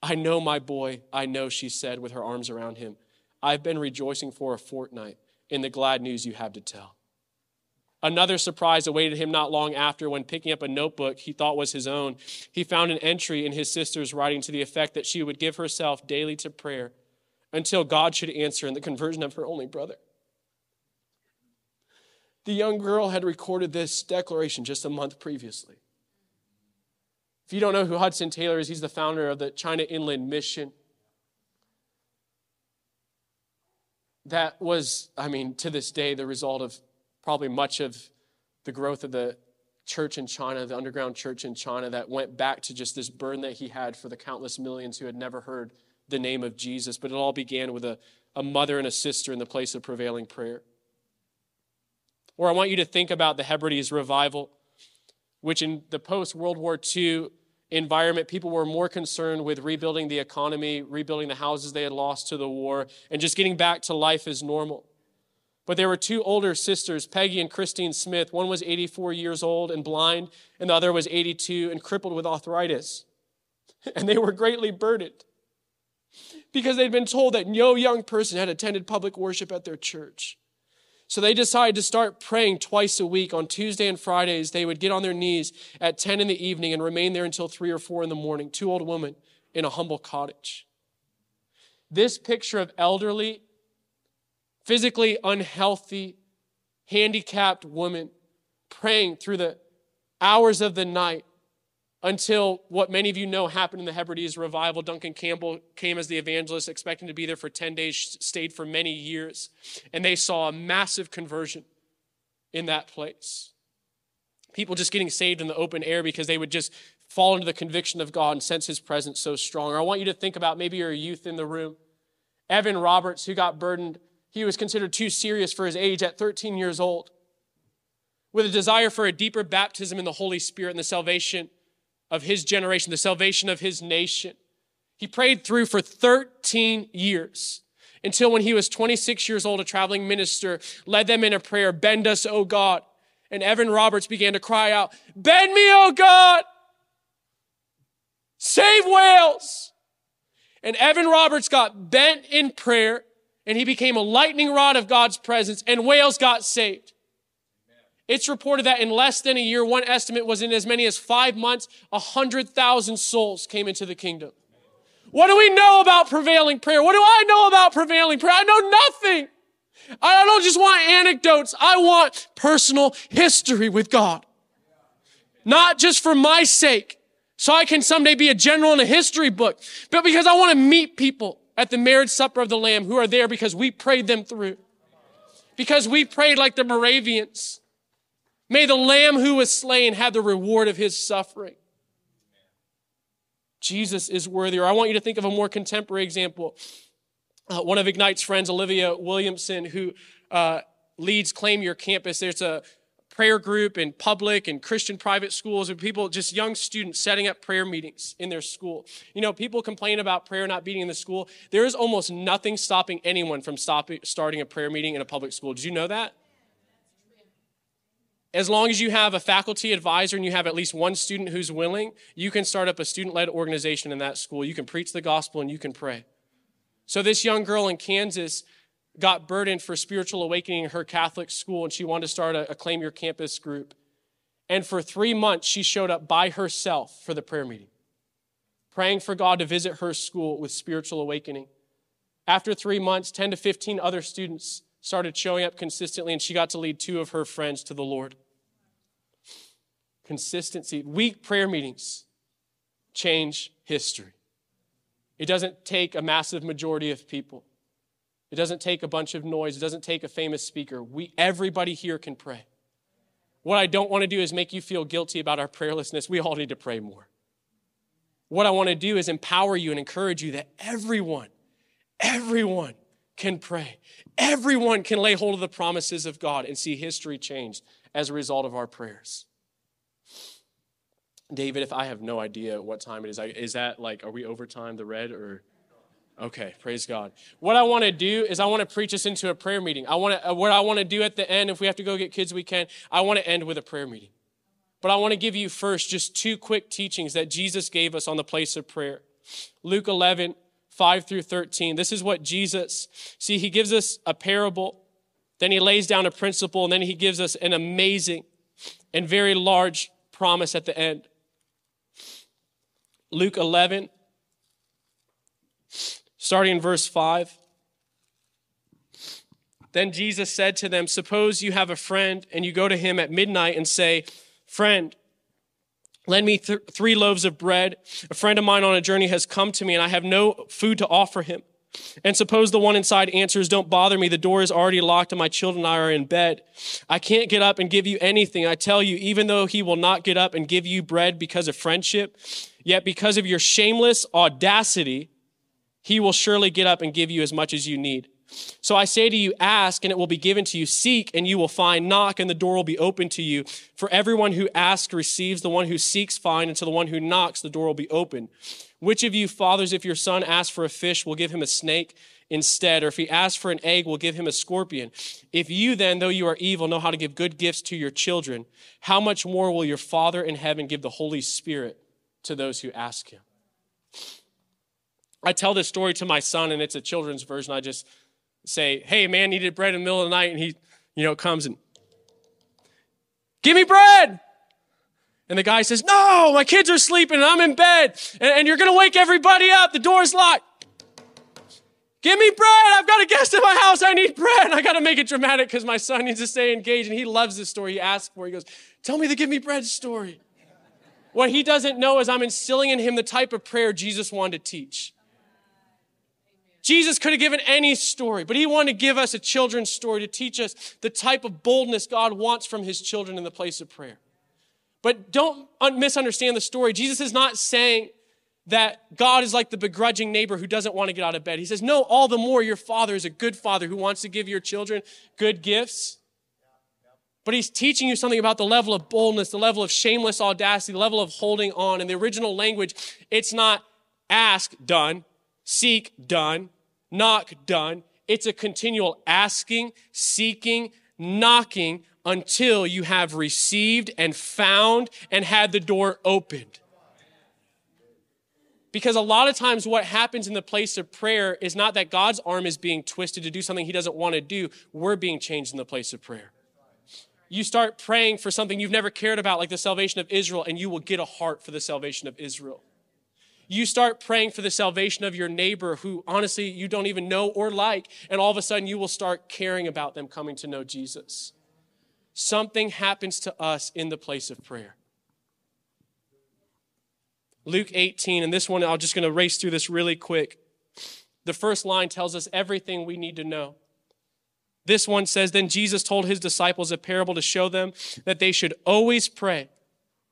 I know, my boy, I know, she said with her arms around him. I've been rejoicing for a fortnight in the glad news you have to tell. Another surprise awaited him not long after when, picking up a notebook he thought was his own, he found an entry in his sister's writing to the effect that she would give herself daily to prayer until God should answer in the conversion of her only brother. The young girl had recorded this declaration just a month previously. If you don't know who Hudson Taylor is, he's the founder of the China Inland Mission. That was, I mean, to this day, the result of probably much of the growth of the church in China, the underground church in China, that went back to just this burn that he had for the countless millions who had never heard the name of Jesus. But it all began with a, a mother and a sister in the place of prevailing prayer. Or I want you to think about the Hebrides revival, which in the post World War II environment, people were more concerned with rebuilding the economy, rebuilding the houses they had lost to the war, and just getting back to life as normal. But there were two older sisters, Peggy and Christine Smith. One was 84 years old and blind, and the other was 82 and crippled with arthritis. <laughs> And they were greatly burdened because they'd been told that no young person had attended public worship at their church. So they decided to start praying twice a week. On Tuesday and Fridays, they would get on their knees at 10 in the evening and remain there until 3 or 4 in the morning, two old women in a humble cottage. This picture of elderly physically unhealthy, handicapped woman praying through the hours of the night until what many of you know happened in the Hebrides revival. Duncan Campbell came as the evangelist, expecting to be there for 10 days, stayed for many years, and they saw a massive conversion in that place. People just getting saved in the open air because they would just fall into the conviction of God and sense his presence so strong. Or I want you to think about maybe you're a youth in the room. Evan Roberts, who got burdened he was considered too serious for his age at 13 years old. With a desire for a deeper baptism in the Holy Spirit and the salvation of his generation, the salvation of his nation. He prayed through for 13 years until when he was 26 years old, a traveling minister led them in a prayer, Bend us, O God. And Evan Roberts began to cry out, Bend me, O God! Save Wales! And Evan Roberts got bent in prayer and he became a lightning rod of God's presence, and Wales got saved. It's reported that in less than a year, one estimate was in as many as five months, 100,000 souls came into the kingdom. What do we know about prevailing prayer? What do I know about prevailing prayer? I know nothing. I don't just want anecdotes. I want personal history with God. Not just for my sake, so I can someday be a general in a history book, but because I want to meet people at the marriage supper of the Lamb who are there because we prayed them through. Because we prayed like the Moravians. May the Lamb who was slain have the reward of his suffering. Jesus is worthy. Or I want you to think of a more contemporary example. Uh, one of Ignite's friends, Olivia Williamson, who uh, leads Claim Your Campus. There's a prayer group in public and Christian private schools and people, just young students setting up prayer meetings in their school. You know, people complain about prayer not being in the school. There is almost nothing stopping anyone from stopping, starting a prayer meeting in a public school. Did you know that? As long as you have a faculty advisor and you have at least one student who's willing, you can start up a student led organization in that school. You can preach the gospel and you can pray. So, this young girl in Kansas, got burdened for spiritual awakening in her Catholic school and she wanted to start a, a Claim Your Campus group. And for three months, she showed up by herself for the prayer meeting, praying for God to visit her school with spiritual awakening. After three months, 10 to 15 other students started showing up consistently, and she got to lead two of her friends to the Lord. Consistency, weak prayer meetings change history. It doesn't take a massive majority of people. It doesn't take a bunch of noise. It doesn't take a famous speaker. We, everybody here can pray. What I don't want to do is make you feel guilty about our prayerlessness. We all need to pray more. What I want to do is empower you and encourage you that everyone, everyone can pray. Everyone can lay hold of the promises of God and see history changed as a result of our prayers. David, if I have no idea what time it is, is that like, are we overtime, the red, or? Okay, praise God. What I want to do is I want to preach us into a prayer meeting. I want to, uh, what I want to do at the end, if we have to go get kids, we can. I want to end with a prayer meeting. But I want to give you first just two quick teachings that Jesus gave us on the place of prayer. Luke 11, 5 through 13. This is what Jesus, see, he gives us a parable, then he lays down a principle, and then he gives us an amazing and very large promise at the end. Luke 11, starting in verse 5. Then Jesus said to them, Suppose you have a friend and you go to him at midnight and say, Friend, lend me th- three loaves of bread. A friend of mine on a journey has come to me and I have no food to offer him. And suppose the one inside answers, Don't bother me. The door is already locked and my children and I are in bed. I can't get up and give you anything. I tell you, even though he will not get up and give you bread because of friendship, Yet because of your shameless audacity, he will surely get up and give you as much as you need. So I say to you, ask and it will be given to you. Seek and you will find. Knock and the door will be open to you. For everyone who asks receives, the one who seeks finds, and to the one who knocks, the door will be open. Which of you fathers, if your son asks for a fish, will give him a snake instead? Or if he asks for an egg, will give him a scorpion? If you then, though you are evil, know how to give good gifts to your children, how much more will your Father in heaven give the Holy Spirit to those who ask him. I tell this story to my son, and it's a children's version. I just say, hey, man needed bread in the middle of the night, and he, you know, comes and, give me bread. And the guy says, no, my kids are sleeping, and I'm in bed, and, and you're going to wake everybody up. The door's locked. Give me bread. I've got a guest in my house. I need bread. I got to make it dramatic because my son needs to stay engaged, and he loves this story. He asks for it. He goes, tell me the give me bread story. What he doesn't know is I'm instilling in him the type of prayer Jesus wanted to teach. Jesus could have given any story, but he wanted to give us a children's story to teach us the type of boldness God wants from his children in the place of prayer. But don't misunderstand the story. Jesus is not saying that God is like the begrudging neighbor who doesn't want to get out of bed. He says, No, all the more your father is a good father who wants to give your children good gifts. But he's teaching you something about the level of boldness, the level of shameless audacity, the level of holding on. In the original language, it's not ask, done, seek, done, knock, done. It's a continual asking, seeking, knocking until you have received and found and had the door opened. Because a lot of times, what happens in the place of prayer is not that God's arm is being twisted to do something he doesn't want to do. We're being changed in the place of prayer you start praying for something you've never cared about, like the salvation of Israel, and you will get a heart for the salvation of Israel. You start praying for the salvation of your neighbor who honestly you don't even know or like, and all of a sudden you will start caring about them coming to know Jesus. Something happens to us in the place of prayer. Luke 18, and this one I'm just going to race through this really quick. The first line tells us everything we need to know. This one says, Then Jesus told his disciples a parable to show them that they should always pray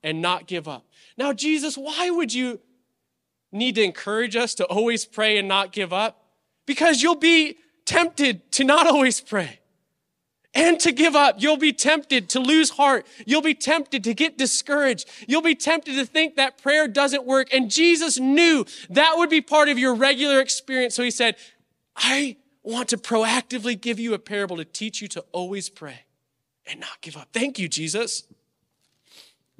and not give up. Now, Jesus, why would you need to encourage us to always pray and not give up? Because you'll be tempted to not always pray and to give up. You'll be tempted to lose heart. You'll be tempted to get discouraged. You'll be tempted to think that prayer doesn't work. And Jesus knew that would be part of your regular experience. So he said, I want to proactively give you a parable to teach you to always pray and not give up. Thank you, Jesus.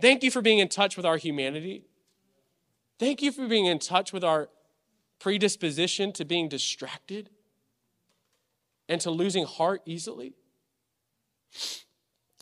Thank you for being in touch with our humanity. Thank you for being in touch with our predisposition to being distracted and to losing heart easily.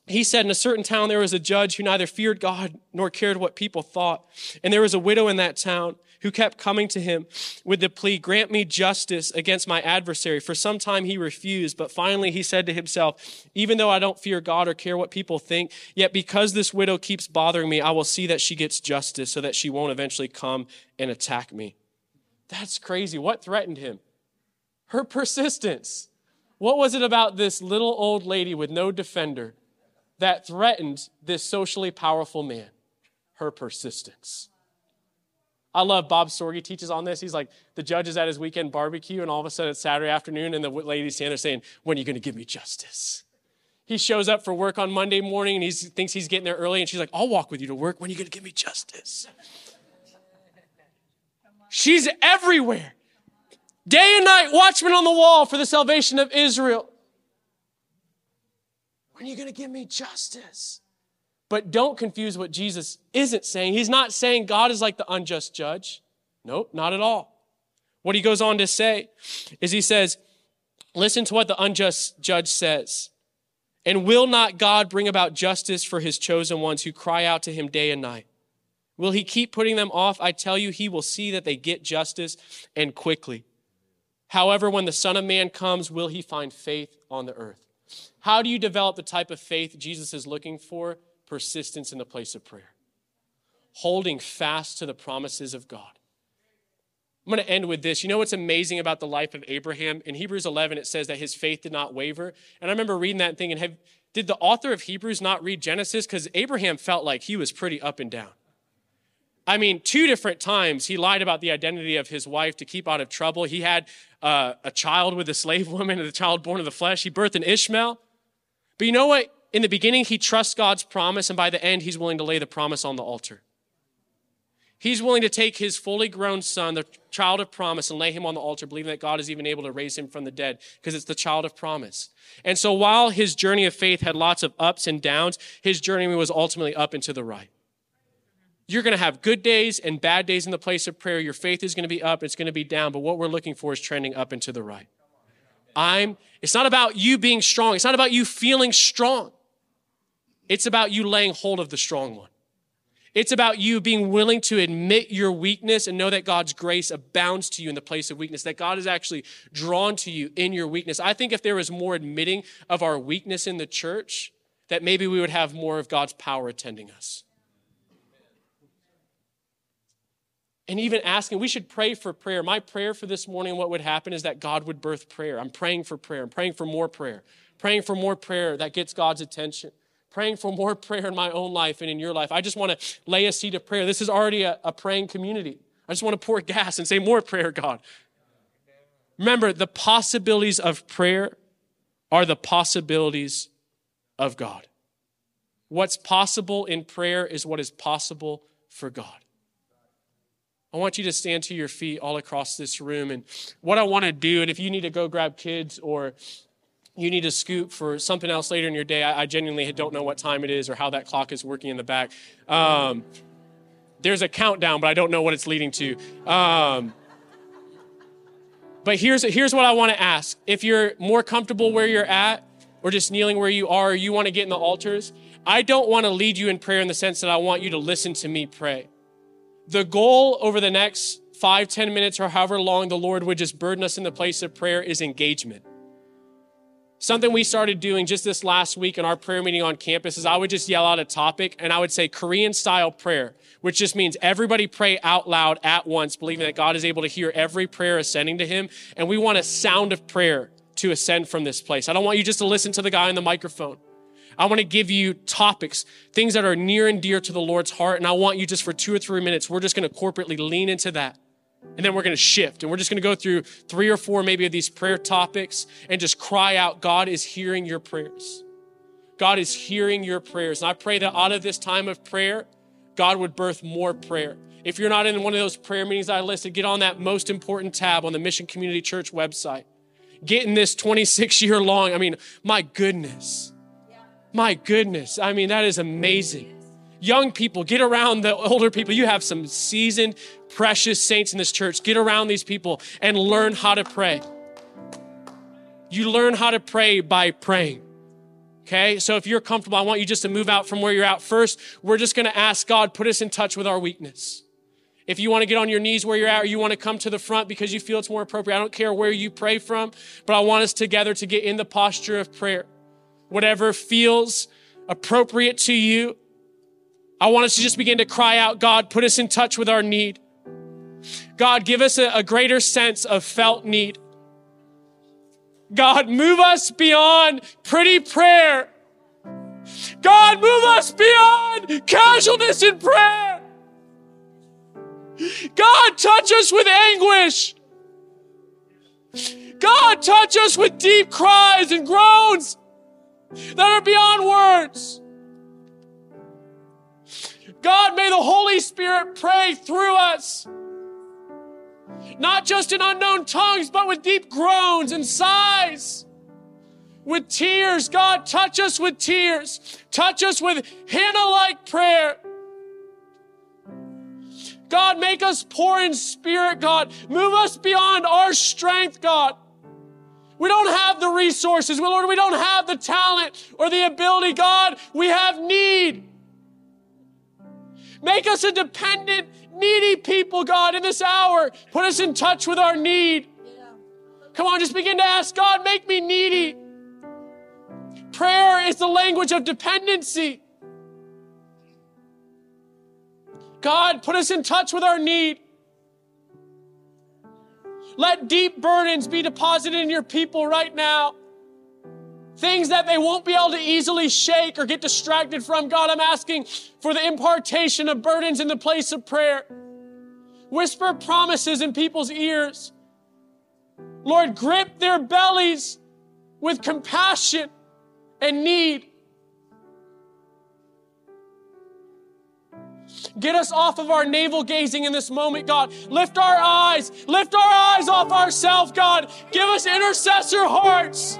He said, In a certain town, there was a judge who neither feared God nor cared what people thought. And there was a widow in that town who kept coming to him with the plea, Grant me justice against my adversary. For some time he refused, but finally he said to himself, Even though I don't fear God or care what people think, yet because this widow keeps bothering me, I will see that she gets justice so that she won't eventually come and attack me. That's crazy. What threatened him? Her persistence. What was it about this little old lady with no defender that threatened this socially powerful man? Her persistence. I love Bob Sorge teaches on this. He's like, the judge is at his weekend barbecue, and all of a sudden it's Saturday afternoon, and the lady's standing there saying, When are you going to give me justice? He shows up for work on Monday morning and he thinks he's getting there early, and she's like, I'll walk with you to work. When are you going to give me justice? She's everywhere. Day and night, watchman on the wall for the salvation of Israel. When are you going to give me justice? But don't confuse what Jesus isn't saying. He's not saying God is like the unjust judge. Nope, not at all. What he goes on to say is he says, listen to what the unjust judge says. And will not God bring about justice for his chosen ones who cry out to him day and night? Will he keep putting them off? I tell you, he will see that they get justice and quickly. However, when the Son of Man comes, will he find faith on the earth? How do you develop the type of faith Jesus is looking for? Persistence in the place of prayer, holding fast to the promises of God. I'm going to end with this. You know what's amazing about the life of Abraham? In Hebrews 11, it says that his faith did not waver. And I remember reading that thing, and have, did the author of Hebrews not read Genesis? Because Abraham felt like he was pretty up and down. I mean, two different times he lied about the identity of his wife to keep out of trouble. He had uh, a child with a slave <laughs> woman and a child born of the flesh. He birthed an Ishmael. But you know what? In the beginning, he trusts God's promise, and by the end, he's willing to lay the promise on the altar. He's willing to take his fully grown son, the child of promise, and lay him on the altar, believing that God is even able to raise him from the dead because it's the child of promise. And so while his journey of faith had lots of ups and downs, his journey was ultimately up and to the right. You're going to have good days and bad days in the place of prayer. Your faith is going to be up, it's going to be down, but what we're looking for is trending up and to the right. I'm it's not about you being strong. It's not about you feeling strong. It's about you laying hold of the strong one. It's about you being willing to admit your weakness and know that God's grace abounds to you in the place of weakness, that God is actually drawn to you in your weakness. I think if there was more admitting of our weakness in the church, that maybe we would have more of God's power attending us. and even asking, we should pray for prayer. My prayer for this morning, what would happen is that God would birth prayer. I'm praying for prayer. I'm praying for more prayer. Praying for more prayer that gets God's attention. Praying for more <laughs> prayer in my own life and in your life. I just want to lay a seed of prayer. This is already a, a praying community. I just want to pour <laughs> gas and say, More prayer, God. Remember, the possibilities of prayer are the possibilities of God. What's possible in prayer is what is possible for God. I want you to stand to your feet all across this room. And what I want to do, and if you need to go grab kids or you need to scoop for something else later in your day, I, I genuinely don't know what time it is or how that clock is working in the back. Um, there's a countdown, but I don't know what it's leading to. Um, but here's, here's what I want to ask. If you're more comfortable where you're at, or just kneeling where you are, or you want to get in the altars, I don't want to lead you in prayer in the sense that I want you to listen to me pray the goal over the next five, ten minutes, or however long the Lord would just burden us in the place of prayer is engagement. Something we started doing just this last week in our prayer meeting on campus is I would just yell out a topic and I would say Korean style prayer, which just means everybody pray out loud at once, believing that God is able to hear every prayer ascending to Him. And we want a sound of prayer to ascend from this place. I don't want you just to listen to the guy on the microphone. I want to give you topics, things that are near and dear to the Lord's heart. And I want you just for two or three minutes, we're just going to corporately lean into that. And then we're going to shift and we're just going to go through three or four maybe of these prayer topics and just cry out, God is hearing your prayers. God is hearing your prayers. And I pray that out of this time of prayer, God would birth more prayer. If you're not in one of those prayer meetings I listed, get on that most important tab on the Mission Community Church website. Get in this 26 <laughs> year long. I mean, my goodness. My goodness. I mean, that is amazing. Young people, get around the older people. You have some seasoned, precious saints in this church. Get around these people and learn how to pray. You learn how to pray by praying. Okay, so if you're comfortable, I want you just to move out from where you're at. First, we're just gonna ask God, put us in touch with our weakness. If you want to get on your knees where you're at, or you want to come to the front because you feel it's more appropriate, I don't care where you pray from, but I want us together to get in the posture of prayer whatever feels appropriate to you. I want us to just begin to cry out, God, put us in touch with our need. God, give us a, a greater sense of felt need. God, move us beyond pretty prayer. God, move us beyond casualness in prayer. God, touch us with anguish. God, touch us with deep cries and groans that are beyond words. God, may the Holy Spirit pray through us, not just in unknown tongues, but with deep groans and sighs, with tears. God, touch us with tears, touch us with Hannah like prayer. God, make us poor in spirit, God. Move us beyond our strength, God. We don't have the resources, Lord. We don't have the talent or the ability, God. We have need. Make us a dependent, needy people, God, in this hour. Put us in touch with our need. Come on, just begin to ask God, make me needy. Prayer is the language of dependency. God, put us in touch with our need. Let deep burdens be deposited in your people right now. Things that they won't be able to easily shake or get distracted from. God, I'm asking for the impartation of burdens in the place of prayer. Whisper promises in people's ears. Lord, grip their bellies with compassion and need. Get us off of our navel gazing in this moment, God. Lift our eyes. Lift our eyes off ourselves, God. Give us intercessor hearts.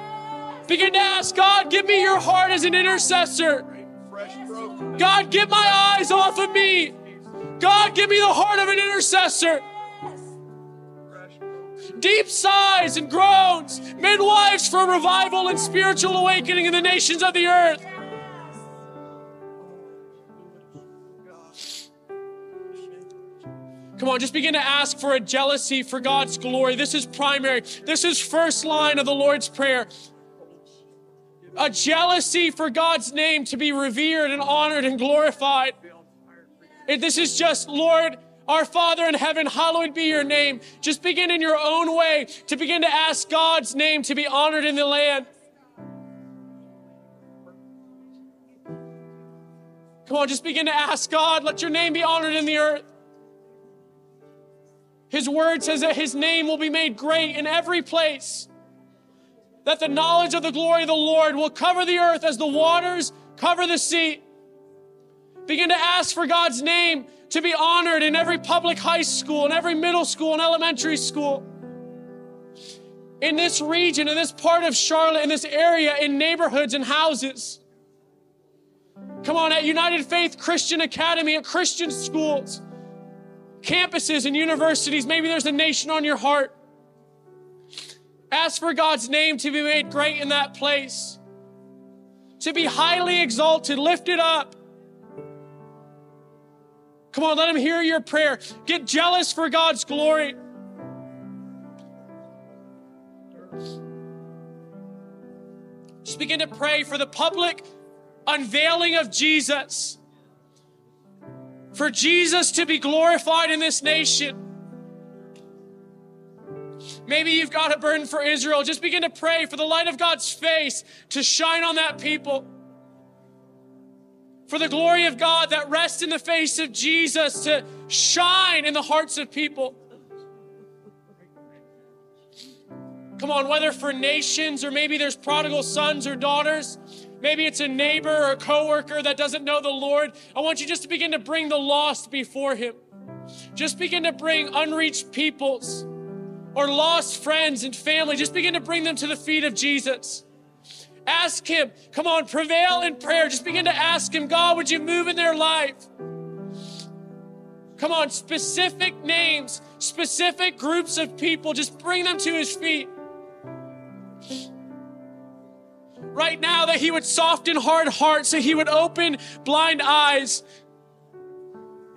Begin to ask God, give me your heart as an intercessor. God, get my eyes off of me. God, give me the heart of an intercessor. Deep sighs and groans, midwives for revival and spiritual awakening in the nations of the earth. Come on, just begin to ask for a jealousy for God's glory. This is primary. This is first line of the Lord's Prayer. A jealousy for God's name to be revered and honored and glorified. And this is just, Lord, our Father in heaven, hallowed be your name. Just begin in your own way to begin to ask God's name to be honored in the land. Come on, just begin to ask God, let your name be honored in the earth. His word says that his name will be made great in every place. That the knowledge of the glory of the Lord will cover the earth as the waters cover the sea. Begin to ask for God's name to be honored in every public high school, in every middle school and elementary school. In this region, in this part of Charlotte, in this area, in neighborhoods and houses. Come on, at United Faith Christian Academy, at Christian schools campuses and universities. Maybe there's a nation on your heart. Ask for God's name to be made great in that place, to be highly exalted, lifted up. Come on, let Him hear your prayer. Get jealous for God's glory. Just begin to pray for the public unveiling of Jesus for Jesus to be glorified in this nation. Maybe you've got a burden for Israel. Just begin to pray for the light of God's face to shine on that people. For the glory of God that rests in the face of Jesus to shine in the hearts of people. Come on, whether for nations or maybe there's prodigal sons or daughters, Maybe it's a neighbor or a coworker that doesn't know the Lord. I want you just to begin to bring the lost before Him. Just begin to bring unreached peoples or lost friends and family. Just begin to bring them to the feet of Jesus. Ask Him, come on, prevail in prayer. Just begin to ask Him, God, would you move in their life? Come on, specific names, specific groups of people, just bring them to His feet right now that He would soften hard hearts, that He would open blind eyes,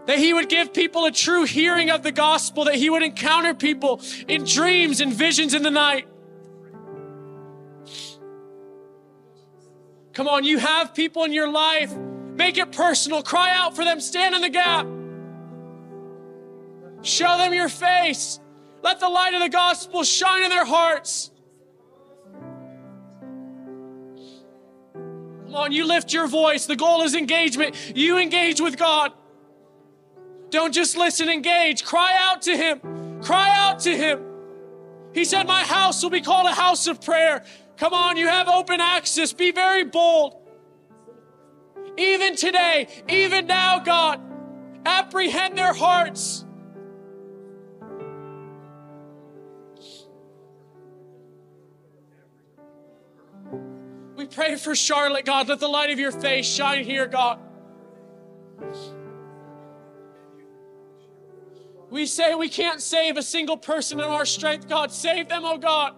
that He would give people a true hearing of the gospel, that He would encounter people in dreams and visions in the night. Come on, you have people in your life. Make it personal. Cry out for them. Stand in the gap. Show them your face. Let the light of the gospel shine in their hearts. Come on, you lift your voice. The goal is engagement. You engage with God. Don't just listen, engage. Cry out to Him. Cry out to Him. He said, My house will be called a house of prayer. Come on, you have open access. Be very bold. Even today, even now, God, apprehend their hearts. We pray for Charlotte, God. Let the light of your face shine here, God. We say we can't save a single person in our strength, God. Save them, oh God.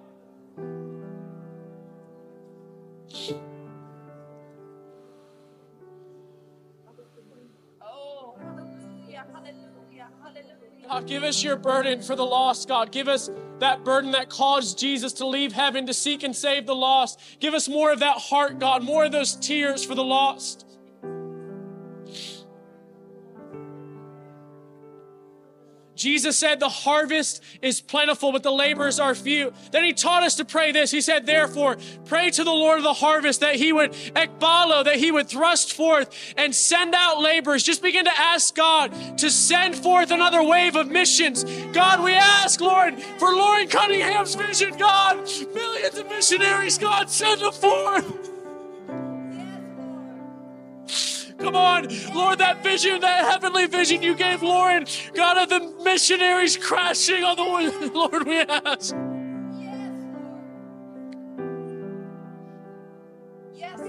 God, give us your burden for the lost, God. Give us that burden that caused Jesus to leave heaven to seek and save the lost. Give us more of that heart, God, more of those tears for the lost. Jesus said, The harvest is plentiful, but the laborers are few. Then he taught us to pray this. He said, Therefore, pray to the Lord of the harvest that he would ekbalo, that he would thrust forth and send out laborers. Just begin to ask God to send forth another wave of missions. God, we ask, Lord, for Loren Cunningham's vision, God, millions of missionaries, God, send them forth. Come on, Lord, that vision, that heavenly vision you gave Loren, God, of the missionaries crashing on the wind, <laughs> Lord, we ask. Yes, Lord. Yes.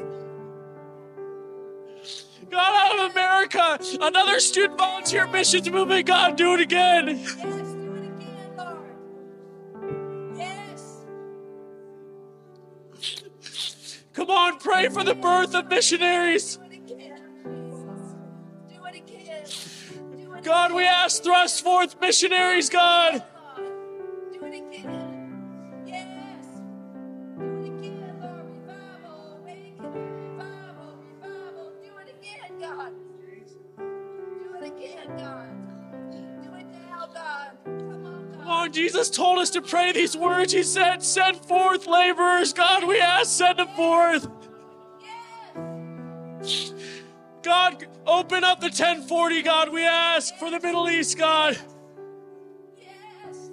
God, out of America, another student volunteer missions movement, God, do it again. Yes, do it again, Lord. Yes. Come on, pray for the birth of missionaries. God, we ask, thrust forth missionaries, God. again, Lord. Do it again. Yes. Do it again, Lord. Revival, awakening, revival, revival. Do it again, God. Do it again, God. Do it now, God. Come on, God. Come Jesus told us to pray these words. He said, Send forth laborers. God, we ask, send them forth. God, open up the 1040, God, we ask for the Middle East, God. Yes.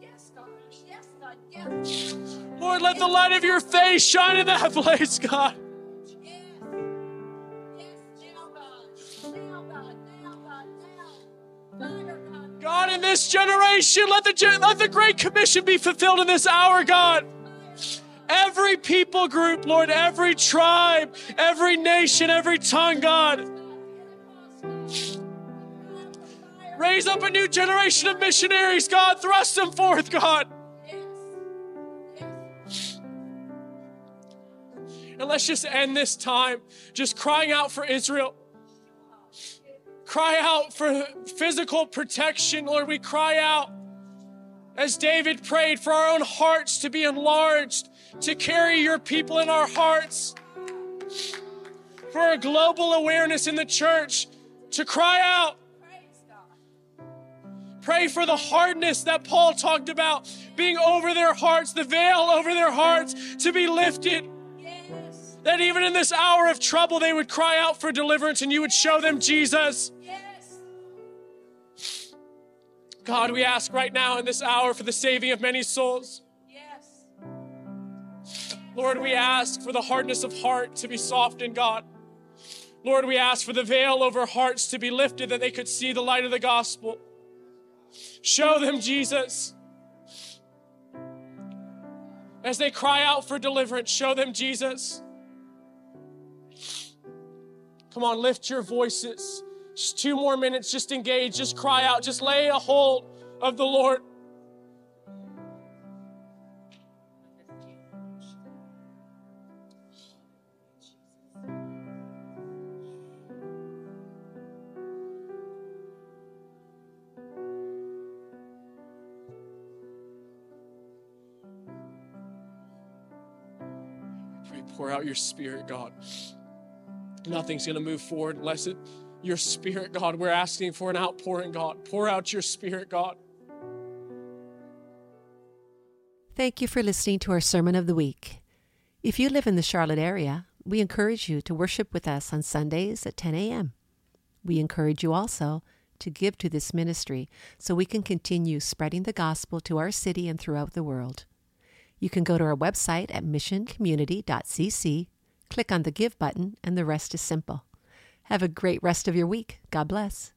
Yes, God. Yes, God. Yes. Lord, let the light of your face shine in that <laughs> place, God. Yes. Yes. Now, God. Now, God. Now, God. Fire, God. God, in this generation, let the, let the Great Commission be fulfilled in this hour, God. Every people group, Lord, every tribe, every nation, every tongue, God. Raise up a new generation of missionaries, God. Thrust them forth, God. And let's just end this time just crying out for Israel. Cry out for physical protection, Lord. We cry out as David prayed for our own hearts to be enlarged, to carry your people in our hearts, for a global awareness in the church, to cry out. Pray for the hardness that Paul talked about being over their hearts, the veil over their hearts to be lifted. Yes. That even in this hour of trouble, they would cry out for deliverance and you would show them Jesus. Yes. God, we ask right now in this hour for the saving of many souls. Lord, we ask for the hardness of heart to be softened, God. Lord, we ask for the veil over hearts to be lifted that they could see the light of the gospel. Show them Jesus. As they cry out for deliverance, show them Jesus. Come on, lift your voices. Just two more minutes, just engage, just cry out, just lay a hold of the Lord. Pour out your spirit, God. Nothing's going to move forward unless it, your spirit, God. We're asking for an outpouring, God. Pour out your spirit, God. Thank you for listening to our Sermon of the Week. If you live in the Charlotte area, we encourage you to worship with us on Sundays at 10 a.m. We encourage you also to give to this ministry so we can continue spreading the gospel to our city and throughout the world. You can go to our website at missioncommunity.cc, click on the Give button, and the rest is simple. Have a great rest of your week. God bless.